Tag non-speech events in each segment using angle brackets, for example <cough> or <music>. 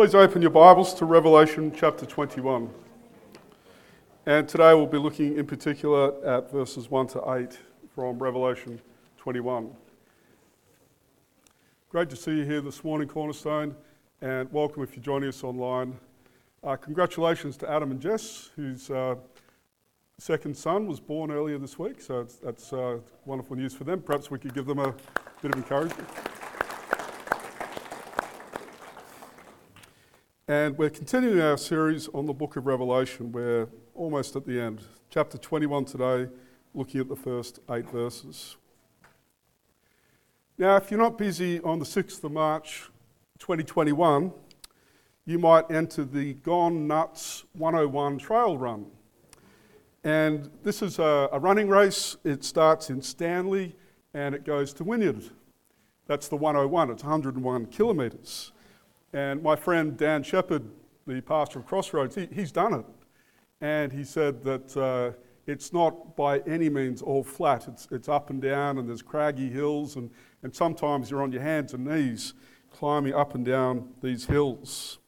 Please open your Bibles to Revelation chapter 21. And today we'll be looking in particular at verses 1 to 8 from Revelation 21. Great to see you here this morning, Cornerstone, and welcome if you're joining us online. Uh, congratulations to Adam and Jess, whose uh, second son was born earlier this week, so that's uh, wonderful news for them. Perhaps we could give them a bit of encouragement. And we're continuing our series on the book of Revelation. We're almost at the end. Chapter 21 today, looking at the first eight verses. Now, if you're not busy on the 6th of March 2021, you might enter the Gone Nuts 101 trail run. And this is a, a running race. It starts in Stanley and it goes to Wynyard. That's the 101, it's 101 kilometres. And my friend Dan Shepherd, the pastor of Crossroads, he, he's done it. And he said that uh, it's not by any means all flat. It's, it's up and down, and there's craggy hills, and, and sometimes you're on your hands and knees climbing up and down these hills.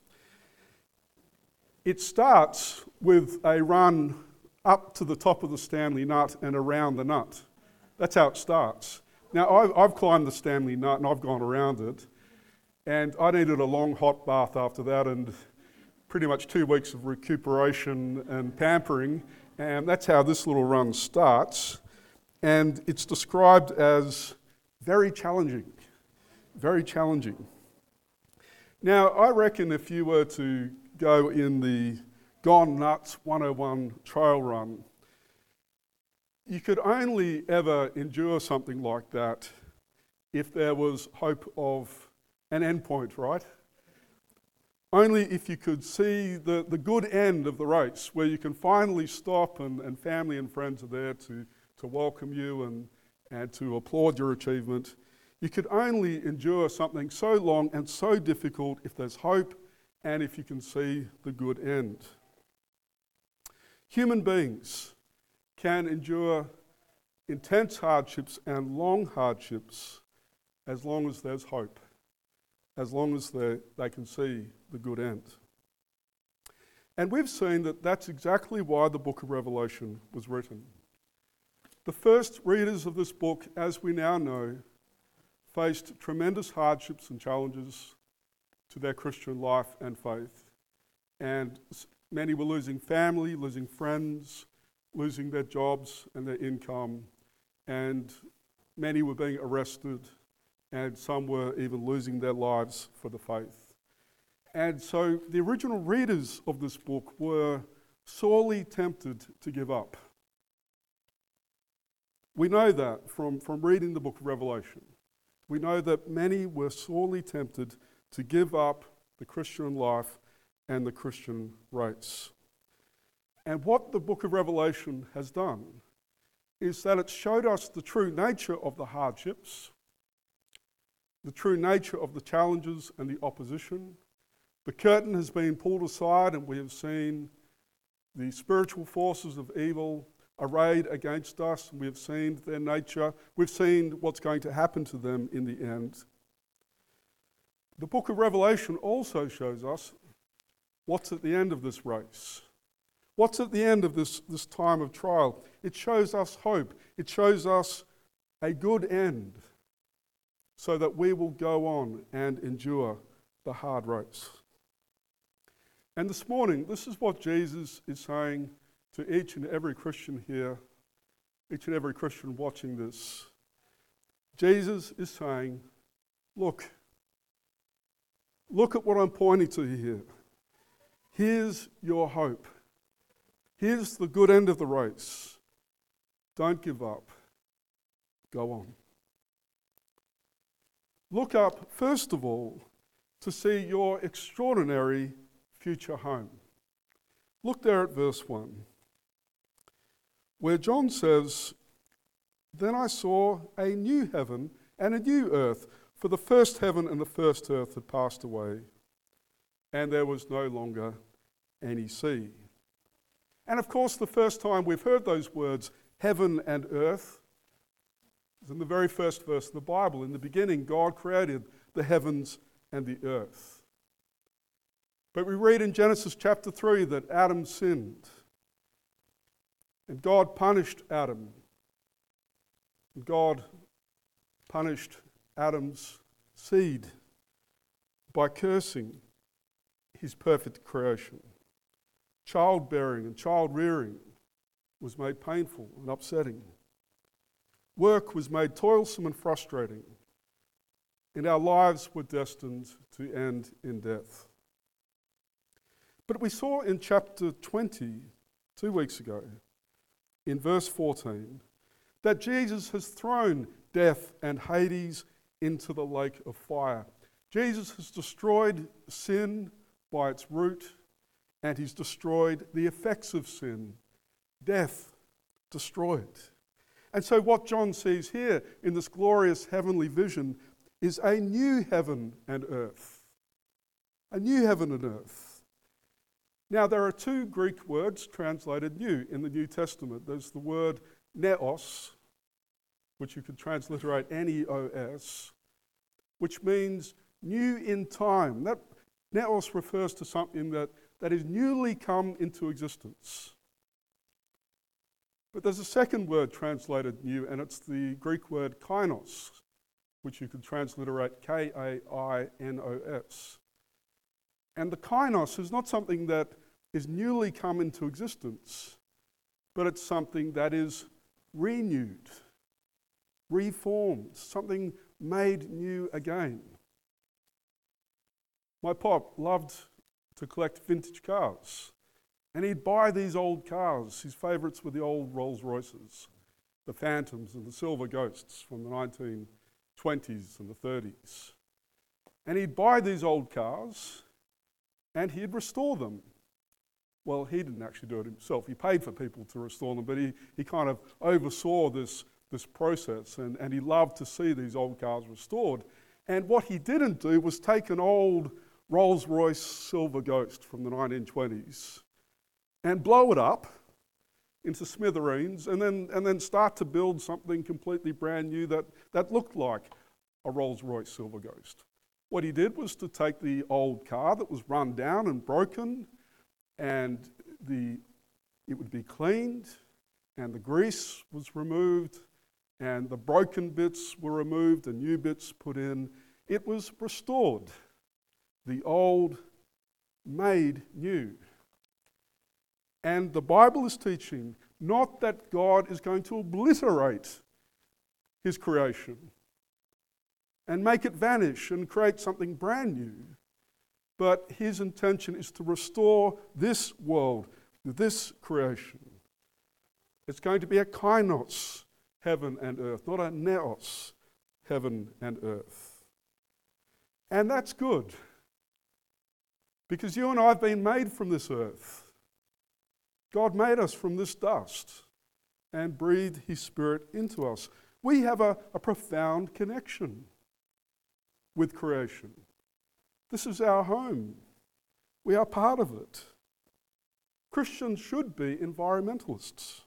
It starts with a run up to the top of the Stanley Nut and around the nut. That's how it starts. Now, I've, I've climbed the Stanley Nut and I've gone around it. And I needed a long hot bath after that and pretty much two weeks of recuperation and pampering. And that's how this little run starts. And it's described as very challenging. Very challenging. Now, I reckon if you were to go in the Gone Nuts 101 trail run, you could only ever endure something like that if there was hope of an endpoint, right? Only if you could see the, the good end of the race, where you can finally stop and, and family and friends are there to, to welcome you and, and to applaud your achievement. You could only endure something so long and so difficult if there's hope and if you can see the good end. Human beings can endure intense hardships and long hardships as long as there's hope as long as they can see the good end. And we've seen that that's exactly why the book of Revelation was written. The first readers of this book, as we now know, faced tremendous hardships and challenges to their Christian life and faith. And many were losing family, losing friends, losing their jobs and their income, and many were being arrested and some were even losing their lives for the faith. And so the original readers of this book were sorely tempted to give up. We know that from, from reading the book of Revelation. We know that many were sorely tempted to give up the Christian life and the Christian race. And what the book of Revelation has done is that it showed us the true nature of the hardships the true nature of the challenges and the opposition. The curtain has been pulled aside, and we have seen the spiritual forces of evil arrayed against us. We have seen their nature. We've seen what's going to happen to them in the end. The book of Revelation also shows us what's at the end of this race. What's at the end of this, this time of trial? It shows us hope. It shows us a good end so that we will go on and endure the hard race. And this morning, this is what Jesus is saying to each and every Christian here, each and every Christian watching this. Jesus is saying, Look, look at what I'm pointing to here. Here's your hope. Here's the good end of the race. Don't give up. Go on. Look up, first of all, to see your extraordinary future home. Look there at verse 1, where John says, Then I saw a new heaven and a new earth, for the first heaven and the first earth had passed away, and there was no longer any sea. And of course, the first time we've heard those words, heaven and earth, in the very first verse of the Bible. In the beginning, God created the heavens and the earth. But we read in Genesis chapter 3 that Adam sinned. And God punished Adam. And God punished Adam's seed by cursing his perfect creation. Childbearing and child rearing was made painful and upsetting. Work was made toilsome and frustrating. And our lives were destined to end in death. But we saw in chapter 20, two weeks ago, in verse 14, that Jesus has thrown death and Hades into the lake of fire. Jesus has destroyed sin by its root, and he's destroyed the effects of sin. Death destroyed. And so, what John sees here in this glorious heavenly vision is a new heaven and earth. A new heaven and earth. Now, there are two Greek words translated new in the New Testament. There's the word neos, which you could transliterate N E O S, which means new in time. That neos refers to something that, that is newly come into existence. But there's a second word translated new, and it's the Greek word kainos, which you could transliterate K A I N O S. And the kainos is not something that is newly come into existence, but it's something that is renewed, reformed, something made new again. My pop loved to collect vintage cars, and he'd buy these old cars. His favourites were the old Rolls Royces, the Phantoms, and the Silver Ghosts from the 1920s and the 30s. And he'd buy these old cars and he'd restore them. Well, he didn't actually do it himself. He paid for people to restore them, but he, he kind of oversaw this, this process and, and he loved to see these old cars restored. And what he didn't do was take an old Rolls Royce Silver Ghost from the 1920s and blow it up into smithereens and then, and then start to build something completely brand new that, that looked like a Rolls Royce Silver Ghost. What he did was to take the old car that was run down and broken and the, it would be cleaned and the grease was removed and the broken bits were removed and new bits put in. It was restored. The old made new. And the Bible is teaching not that God is going to obliterate his creation and make it vanish and create something brand new, but his intention is to restore this world, this creation. It's going to be a kainos, heaven and earth, not a neos, heaven and earth. And that's good. Because you and I have been made from this earth. God made us from this dust and breathed His Spirit into us. We have a, a profound connection with creation. This is our home. We are part of it. Christians should be environmentalists.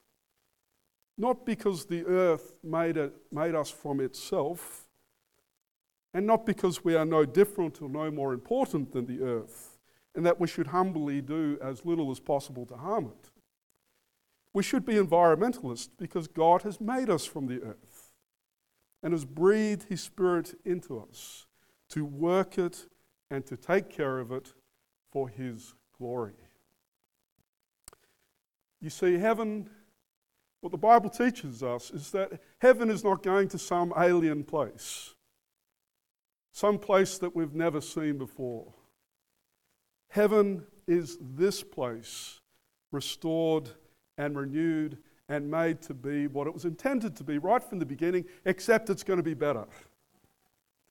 Not because the earth made, it, made us from itself, and not because we are no different or no more important than the earth, and that we should humbly do as little as possible to harm it. We should be environmentalists because God has made us from the earth and has breathed His Spirit into us to work it and to take care of it for His glory. You see, heaven, what the Bible teaches us is that heaven is not going to some alien place, some place that we've never seen before. Heaven is this place, restored and renewed and made to be what it was intended to be right from the beginning, except it's going to be better.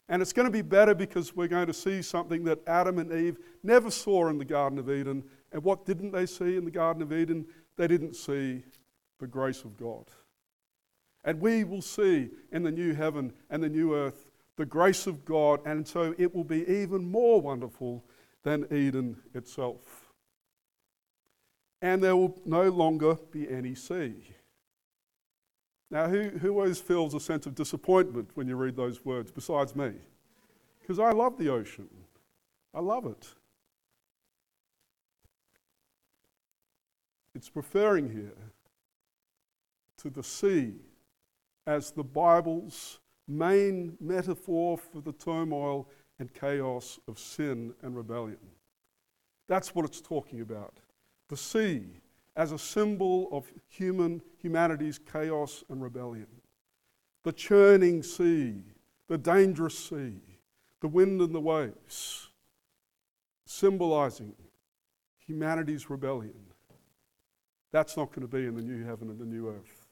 And it's going to be better because we're going to see something that Adam and Eve never saw in the Garden of Eden. And what didn't they see in the Garden of Eden? They didn't see the grace of God. And we will see in the new heaven and the new earth the grace of God, and so it will be even more wonderful than Eden itself and there will no longer be any sea. Now, who, who always feels a sense of disappointment when you read those words besides me? Because I love the ocean. I love it. it's referring here to the sea as the Bible's main metaphor for the turmoil and chaos of sin and rebellion. That's what it's talking about. The sea as a symbol of human humanity's chaos and rebellion. The churning sea, the dangerous sea, the wind and the waves, symbolizing humanity's rebellion. That's not going to be in the new heaven and the new earth.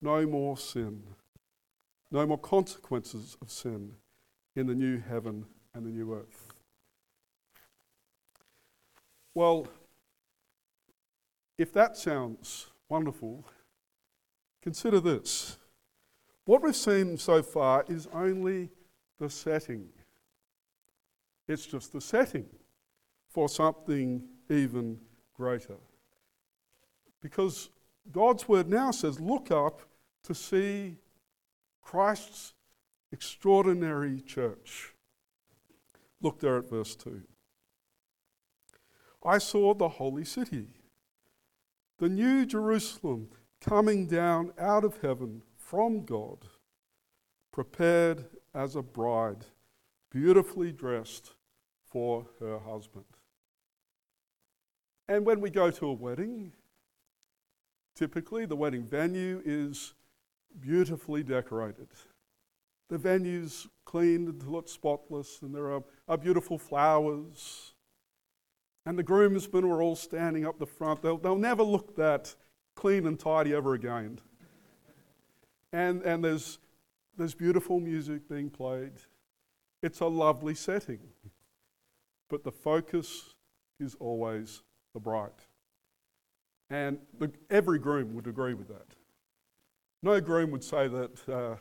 No more sin. No more consequences of sin in the new heaven and the new earth. Well, if that sounds wonderful, consider this. What we've seen so far is only the setting. It's just the setting for something even greater. Because God's word now says, look up to see Christ's extraordinary church. Look there at verse 2. I saw the holy city, the new Jerusalem, coming down out of heaven from God, prepared as a bride, beautifully dressed for her husband. And when we go to a wedding, Typically, the wedding venue is beautifully decorated. The venue's cleaned until it's spotless, and there are, are beautiful flowers. And the groomsmen are all standing up the front. They'll, they'll never look that clean and tidy ever again. And, and there's, there's beautiful music being played. It's a lovely setting. But the focus is always the bride. And the, every groom would agree with that. No groom would say that uh,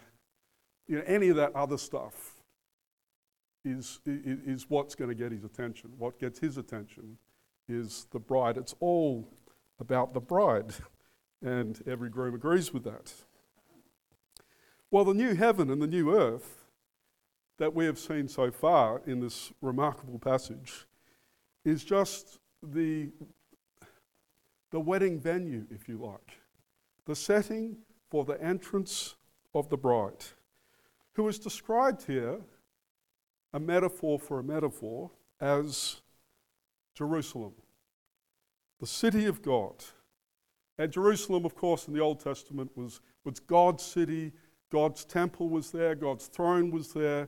you know, any of that other stuff is, is, what's going to get his attention. What gets his attention is the bride. It's all about the bride, <laughs> and every groom agrees with that. Well, the new heaven and the new earth that we have seen so far in this remarkable passage is just the the wedding venue, if you like, the setting for the entrance of the bride, who is described here, a metaphor for a metaphor, as Jerusalem, the city of God. And Jerusalem, of course, in the Old Testament was, was God's city. God's temple was there, God's throne was there.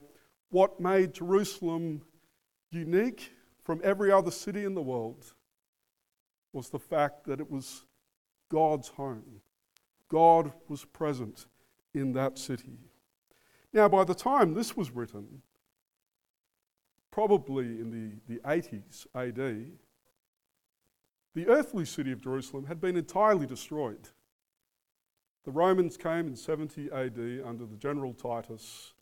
What made Jerusalem unique from every other city in the world was the fact that it was God's home. God was present in that city. Now, by the time this was written, probably in the, the 80s AD, the earthly city of Jerusalem had been entirely destroyed. The Romans came in 70 AD under the general Titus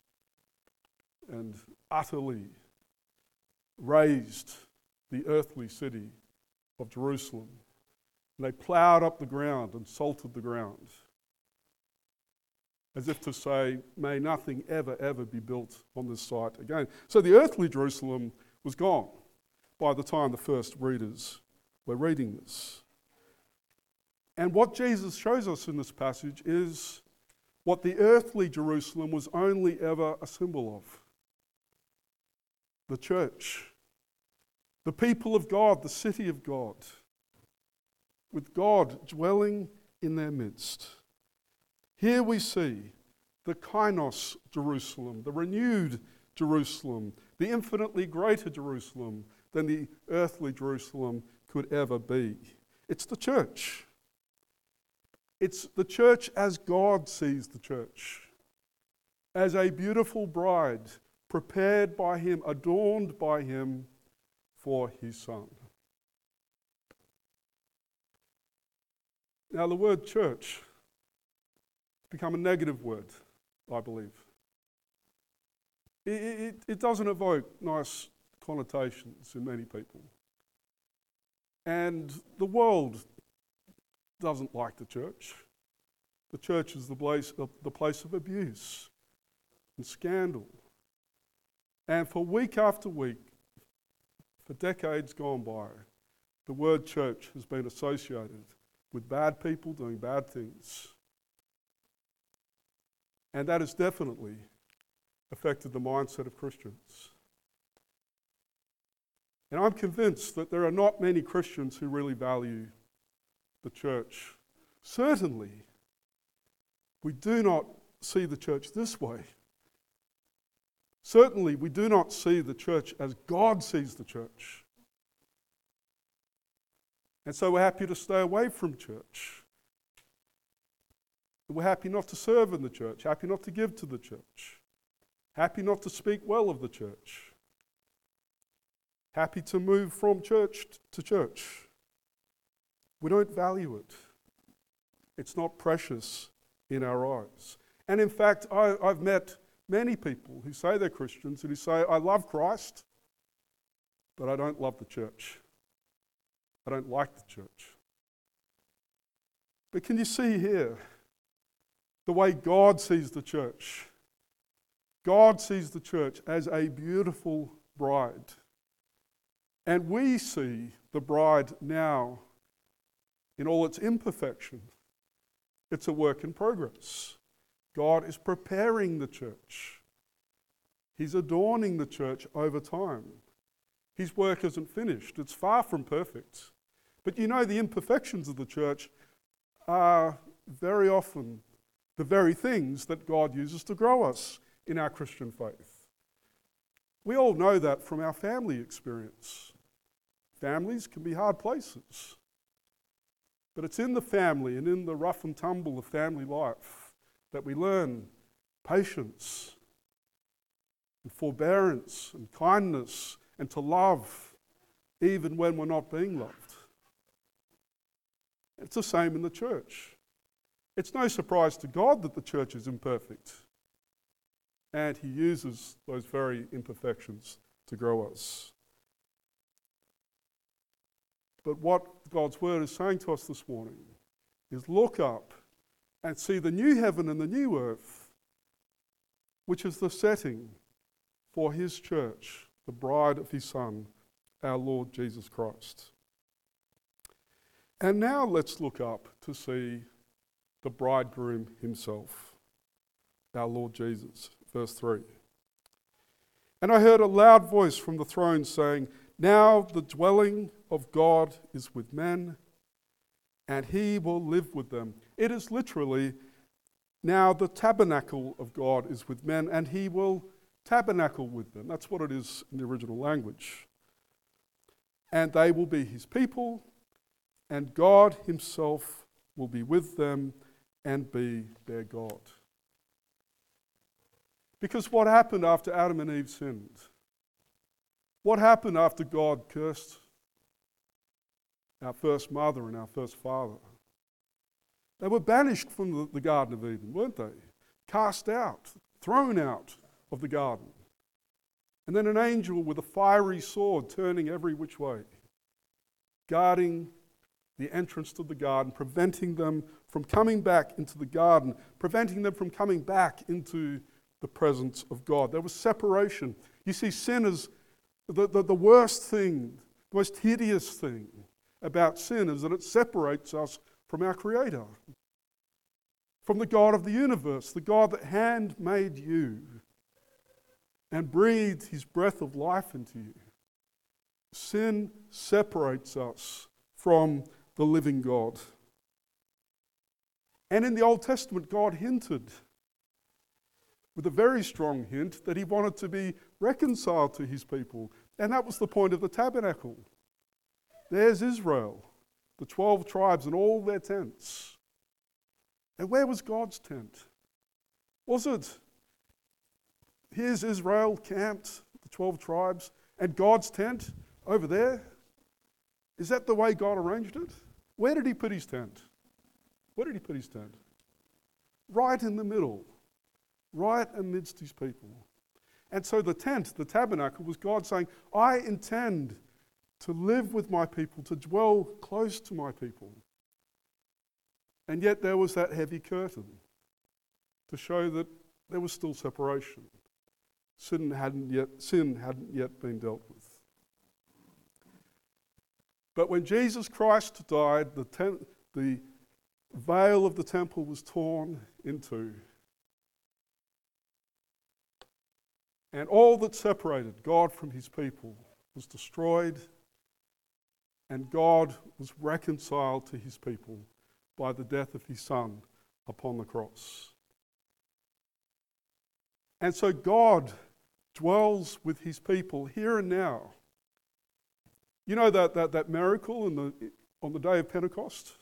and utterly razed the earthly city of Jerusalem. And they ploughed up the ground and salted the ground, as if to say, May nothing ever, ever be built on this site again. So the earthly Jerusalem was gone by the time the first readers were reading this. And what Jesus shows us in this passage is what the earthly Jerusalem was only ever a symbol of the church the people of God, the city of God, with God dwelling in their midst. Here we see the kainos Jerusalem, the renewed Jerusalem, the infinitely greater Jerusalem than the earthly Jerusalem could ever be. It's the church. It's the church as God sees the church, as a beautiful bride prepared by Him, adorned by Him for his son. Now, the word church become a negative word, I believe. It, it, it doesn't evoke nice connotations in many people. And the world doesn't like the church. The church is the place, the place of abuse and scandal. And for week after week, for decades gone by, the word church has been associated with bad people doing bad things. And that has definitely affected the mindset of Christians. And I'm convinced that there are not many Christians who really value the church. Certainly, we do not see the church this way. Certainly, we do not see the church as God sees the church. And so we're happy to stay away from church. We're happy not to serve in the church, happy not to give to the church, happy not to speak well of the church, happy to move from church to church. We don't value it, it's not precious in our eyes. And in fact, I, have met many people who say they're Christians and who say, I love Christ, but I don't love the church. I don't like the church. But can you see here the way God sees the church? God sees the church as a beautiful bride. And we see the bride now in all its imperfection. It's a work in progress. God is preparing the church, He's adorning the church over time. His work isn't finished, it's far from perfect. But you know, the imperfections of the church are very often the very things that God uses to grow us in our Christian faith. We all know that from our family experience. Families can be hard places. But it's in the family and in the rough and tumble of family life that we learn patience and forbearance and kindness and to love even when we're not being loved. It's the same in the church. It's no surprise to God that the church is imperfect. And He uses those very imperfections to grow us. But what God's Word is saying to us this morning is look up and see the new heaven and the new earth, which is the setting for His church, the bride of His Son, our Lord Jesus Christ. And now let's look up to see the bridegroom himself, our Lord Jesus. Verse 3. And I heard a loud voice from the throne saying, Now the dwelling of God is with men, and he will live with them. It is literally, Now the tabernacle of God is with men, and he will tabernacle with them. That's what it is in the original language. And they will be his people, and God Himself will be with them and be their God. Because what happened after Adam and Eve sinned? What happened after God cursed our first mother and our first father? They were banished from the, Garden of Eden, weren't they? Cast out, thrown out of the garden. And then an angel with a fiery sword turning every which way, guarding the entrance to the garden, preventing them from coming back into the garden, preventing them from coming back into the presence of God. There was separation. You see, sin is the, the, the worst thing, the most hideous thing about sin is that it separates us from our Creator, from the God of the universe, the God that hand made you and breathed His breath of life into you. Sin separates us from the living God. And in the Old Testament, God hinted with a very strong hint that he wanted to be reconciled to his people. And that was the point of the tabernacle. There's Israel, the 12 tribes and all their tents. And where was God's tent? Was it here's Israel camped, the 12 tribes, and God's tent over there? Is that the way God arranged it? Where did he put his tent? Where did he put his tent? Right in the middle, right amidst his people. And so the tent, the tabernacle, was God saying, I intend to live with my people, to dwell close to my people. And yet there was that heavy curtain to show that there was still separation. Sin hadn't yet, sin hadn't yet been dealt with. But when Jesus Christ died, the, ten- the veil of the temple was torn in two. And all that separated God from his people was destroyed, and God was reconciled to his people by the death of his Son upon the cross. And so God dwells with his people here and now. You know that, that, that miracle the, on the day of Pentecost?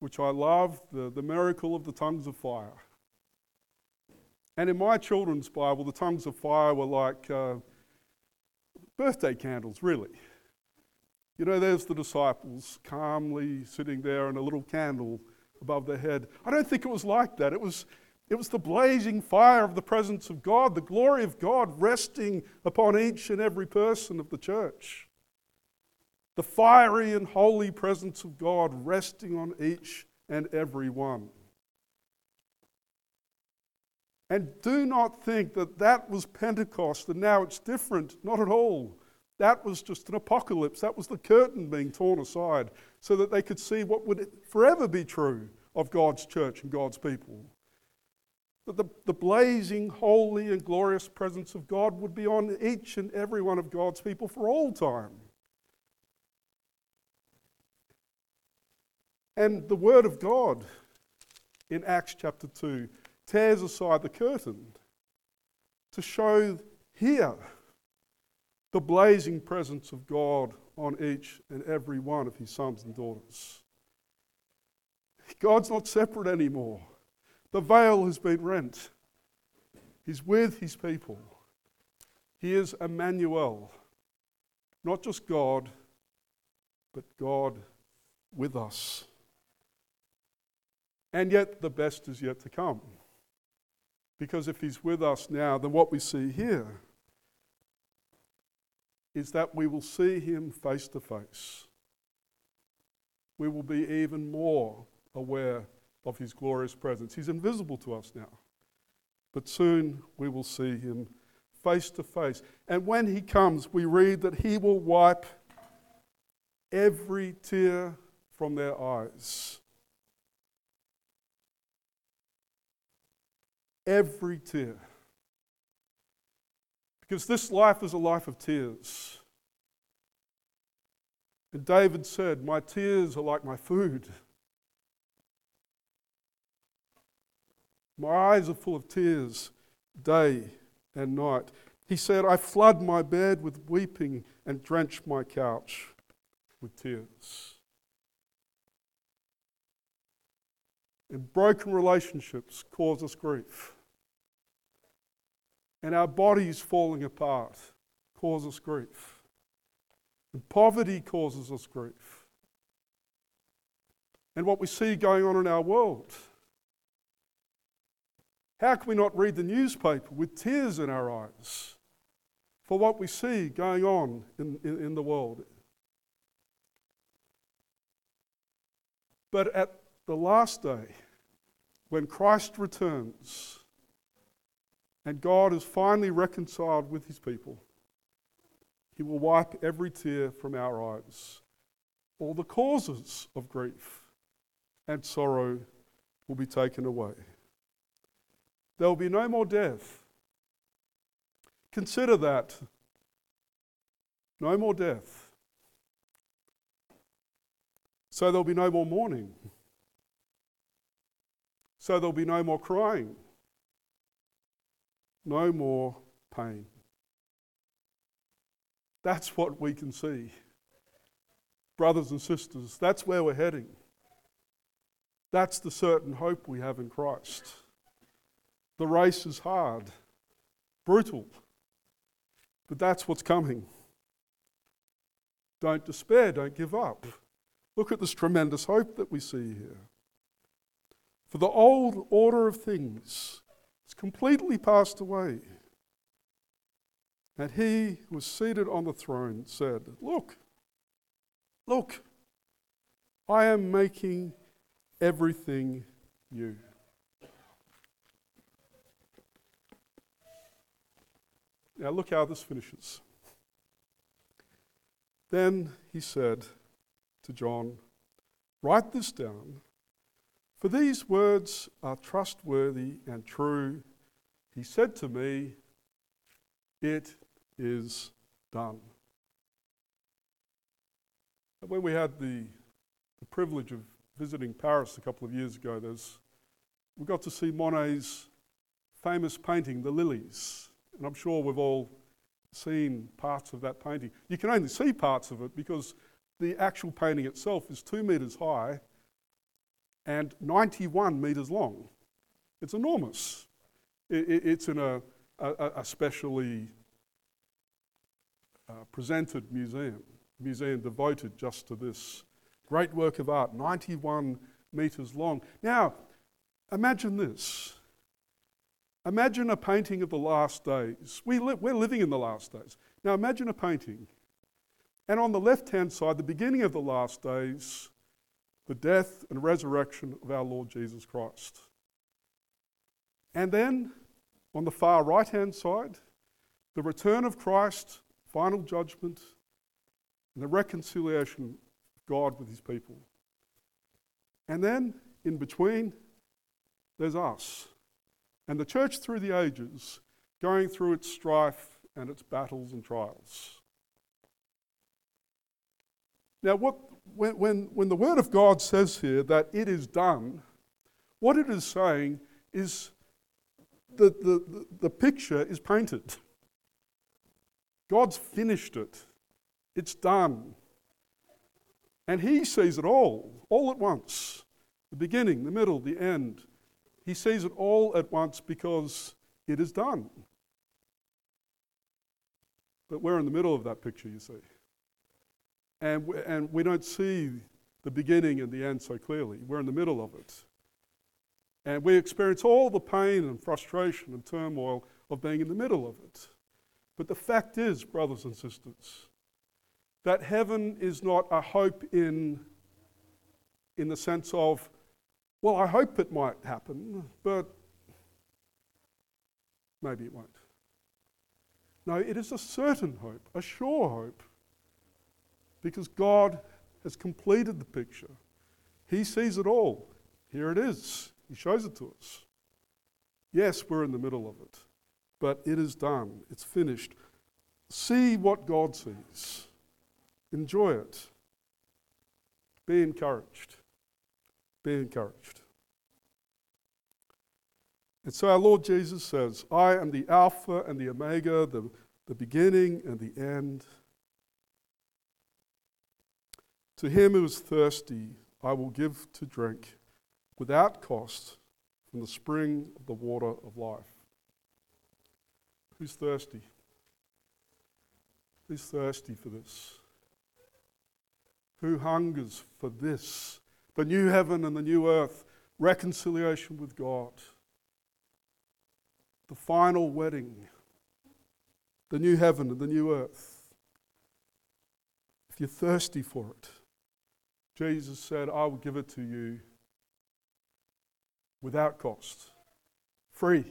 Which I love, the, the miracle of the tongues of fire. And in my children's Bible, the tongues of fire were like uh, birthday candles, really. You know, there's the disciples calmly sitting there and a little candle above their head. I don't think it was like that. It was, it was the blazing fire of the presence of God, the glory of God resting upon each and every person of the church. The fiery and holy presence of God resting on each and every one. And do not think that that was Pentecost and now it's different. Not at all. That was just an apocalypse. That was the curtain being torn aside so that they could see what would forever be true of God's church and God's people. That the, the blazing, holy, and glorious presence of God would be on each and every one of God's people for all time. And the Word of God in Acts chapter 2 tears aside the curtain to show here the blazing presence of God on each and every one of his sons and daughters. God's not separate anymore. The veil has been rent. He's with his people. He is Emmanuel, not just God, but God with us. And yet, the best is yet to come. Because if He's with us now, then what we see here is that we will see Him face to face. We will be even more aware of His glorious presence. He's invisible to us now, but soon we will see Him face to face. And when He comes, we read that He will wipe every tear from their eyes. Every tear. Because this life is a life of tears. And David said, My tears are like my food. My eyes are full of tears day and night. He said, I flood my bed with weeping and drench my couch with tears. And broken relationships cause us grief and our bodies falling apart cause us grief. And poverty causes us grief. And what we see going on in our world. How can we not read the newspaper with tears in our eyes for what we see going on in, in, in the world? But at the last day, when Christ returns, and God is finally reconciled with his people, he will wipe every tear from our eyes. All the causes of grief and sorrow will be taken away. There will be no more death. Consider that. No more death. So there'll be no more mourning. So there'll be no more crying no more pain. That's what we can see. Brothers and sisters, that's where we're heading. That's the certain hope we have in Christ. The race is hard, brutal, but that's what's coming. Don't despair, don't give up. Look at this tremendous hope that we see here. For the old order of things it's completely passed away. And he who was seated on the throne said, Look, look, I am making everything new. Now, look how this finishes. Then he said to John, Write this down, for these words are trustworthy and true. He said to me, It is done. And When we had the, the privilege of visiting Paris a couple of years ago, there's, we got to see Monet's famous painting, The Lilies. And I'm sure we've all seen parts of that painting. You can only see parts of it because the actual painting itself is two metres high and 91 metres long. It's enormous. It, it, it's in a, a, specially uh, presented museum, museum devoted just to this great work of art, 91 metres long. Now, imagine this Imagine a painting of the last days. We li- we're living in the last days. Now imagine a painting. And on the left hand side, the beginning of the last days, the death and resurrection of our Lord Jesus Christ. And then on the far right hand side, the return of Christ, final judgment, and the reconciliation of God with his people. And then in between, there's us. And the church through the ages, going through its strife and its battles and trials. Now, what, when, when, when the Word of God says here that it is done, what it is saying is that the, the, the picture is painted. God's finished it. It's done. And He sees it all, all at once the beginning, the middle, the end. He sees it all at once because it is done. But we're in the middle of that picture, you see. And we, and we don't see the beginning and the end so clearly. We're in the middle of it. And we experience all the pain and frustration and turmoil of being in the middle of it. But the fact is, brothers and sisters, that heaven is not a hope in, in the sense of well, I hope it might happen, but maybe it won't. No, it is a certain hope, a sure hope, because God has completed the picture. He sees it all. Here it is. He shows it to us. Yes, we're in the middle of it, but it is done. It's finished. See what God sees. Enjoy it. Be encouraged. Be encouraged. And so our Lord Jesus says, I am the Alpha and the Omega, the, the beginning and the end. To him who is thirsty, I will give to drink without cost from the spring of the water of life. Who's thirsty? Who's thirsty for this? Who hungers for this? the new heaven and the new earth, reconciliation with God, the final wedding, the new heaven and the new earth. If you're thirsty for it, Jesus said, I will give it to you without cost, free.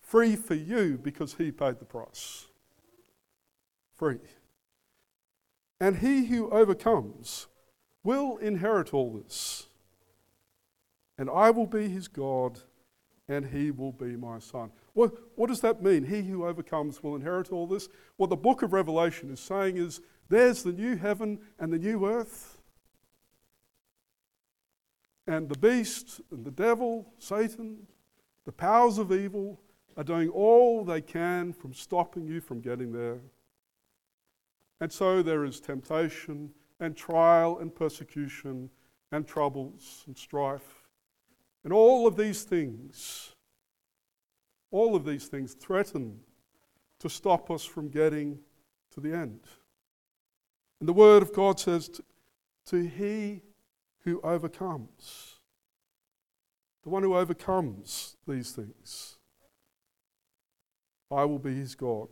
Free for you because he paid the price. Free. And he who overcomes will inherit all this. And I will be his God, and he will be my son. What, what does that mean? He who overcomes will inherit all this? What the book of Revelation is saying is there's the new heaven and the new earth. And the beast and the devil, Satan, the powers of evil are doing all they can from stopping you from getting there. And so there is temptation and trial and persecution and troubles and strife. And all of these things, all of these things threaten to stop us from getting to the end. And the Word of God says, to, to he who overcomes, the one who overcomes these things, I will be his God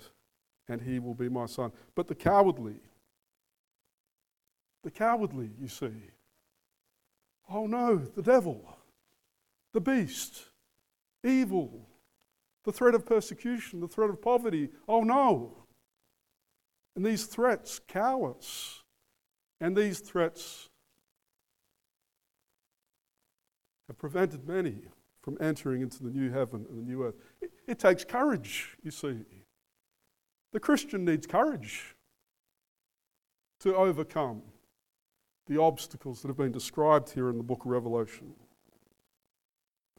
and he will be my son. But the cowardly, the cowardly, you see. Oh no, the devil, the beast, evil, the threat of persecution, the threat of poverty. Oh no. And these threats cow us. And these threats have prevented many from entering into the new heaven and the new earth. It, it takes courage, you see. The Christian needs courage to overcome the obstacles that have been described here in the book of Revelation.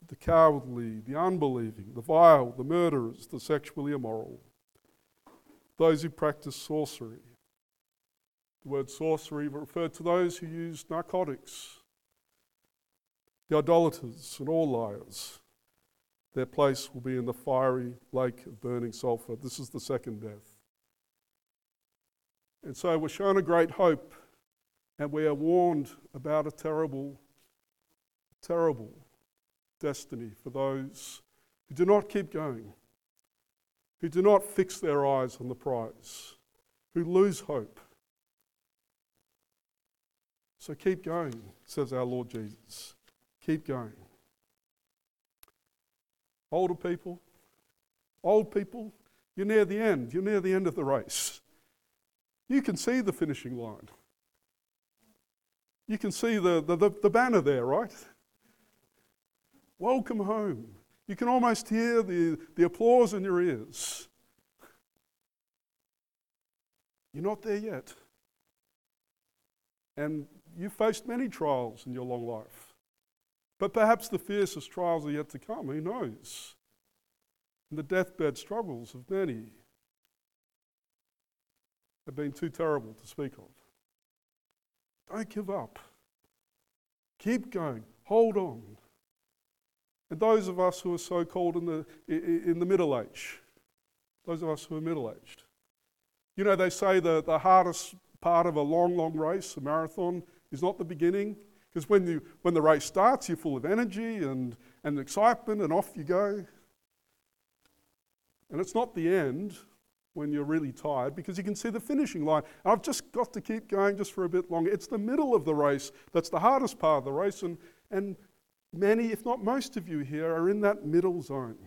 The cowardly, the unbelieving, the vile, the murderers, the sexually immoral, those who practice sorcery. The word sorcery referred to those who use narcotics, the idolaters and all liars. Their place will be in the fiery lake of burning sulphur. This is the second death. And so we're shown a great hope, and we are warned about a terrible, terrible destiny for those who do not keep going, who do not fix their eyes on the prize, who lose hope. So keep going, says our Lord Jesus. Keep going. Older people, old people, you're near the end. You're near the end of the race. You can see the finishing line. You can see the, the, the, the banner there, right? Welcome home. You can almost hear the, the applause in your ears. You're not there yet. And you've faced many trials in your long life. But perhaps the fiercest trials are yet to come. Who knows? And the deathbed struggles of many have been too terrible to speak of. Don't give up. Keep going. Hold on. And those of us who are so called in the, in the middle age, those of us who are middle aged, you know, they say the, the hardest part of a long, long race, a marathon, is not the beginning. Because when, you, when the race starts, you're full of energy and, and excitement, and off you go. And it's not the end when you're really tired because you can see the finishing line. I've just got to keep going just for a bit longer. It's the middle of the race that's the hardest part of the race, and, and many, if not most of you here, are in that middle zone.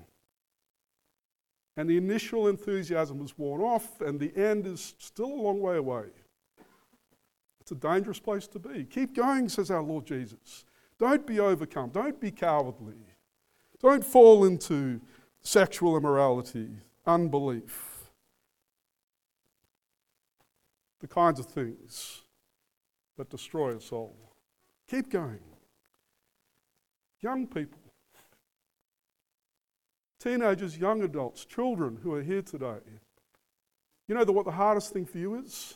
And the initial enthusiasm has worn off, and the end is still a long way away. It's a dangerous place to be. Keep going, says our Lord Jesus. Don't be overcome. Don't be cowardly. Don't fall into sexual immorality, unbelief the kinds of things that destroy a soul. Keep going. Young people, teenagers, young adults, children who are here today. You know the, what the hardest thing for you is?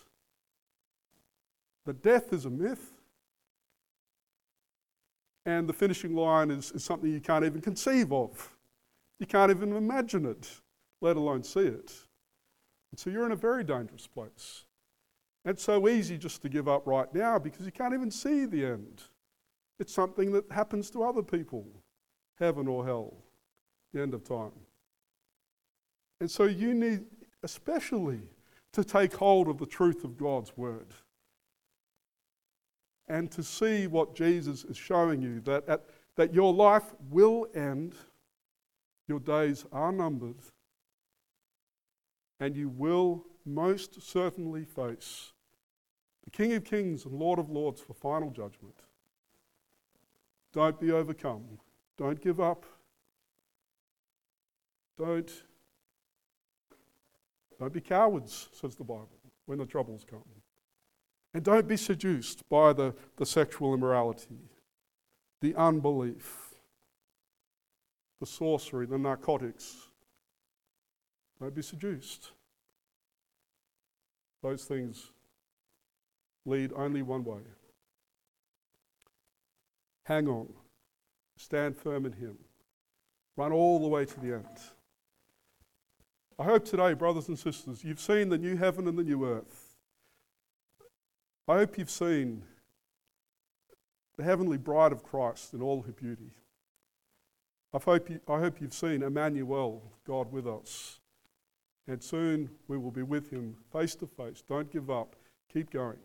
That death is a myth, and the finishing line is, is something you can't even conceive of. You can't even imagine it, let alone see it. And so you're in a very dangerous place. It's so easy just to give up right now because you can't even see the end. It's something that happens to other people, heaven or hell, the end of time. And so you need, especially, to take hold of the truth of God's word and to see what Jesus is showing you that, at, that your life will end, your days are numbered, and you will most certainly face the King of Kings and Lord of Lords for final judgment. Don't be overcome. Don't give up. Don't, don't be cowards, says the Bible, when the troubles come. And don't be seduced by the, the sexual immorality, the unbelief, the sorcery, the narcotics. Don't be seduced. Those things lead only one way. Hang on. Stand firm in Him. Run all the way to the end. I hope today, brothers and sisters, you've seen the new heaven and the new earth. I hope you've seen the heavenly bride of Christ in all her beauty. I hope, you, I hope you've seen Emmanuel, God with us. And soon we will be with him face to face. Don't give up. Keep going.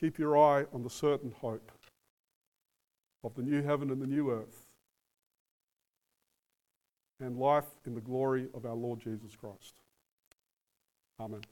Keep your eye on the certain hope of the new heaven and the new earth and life in the glory of our Lord Jesus Christ. Amen.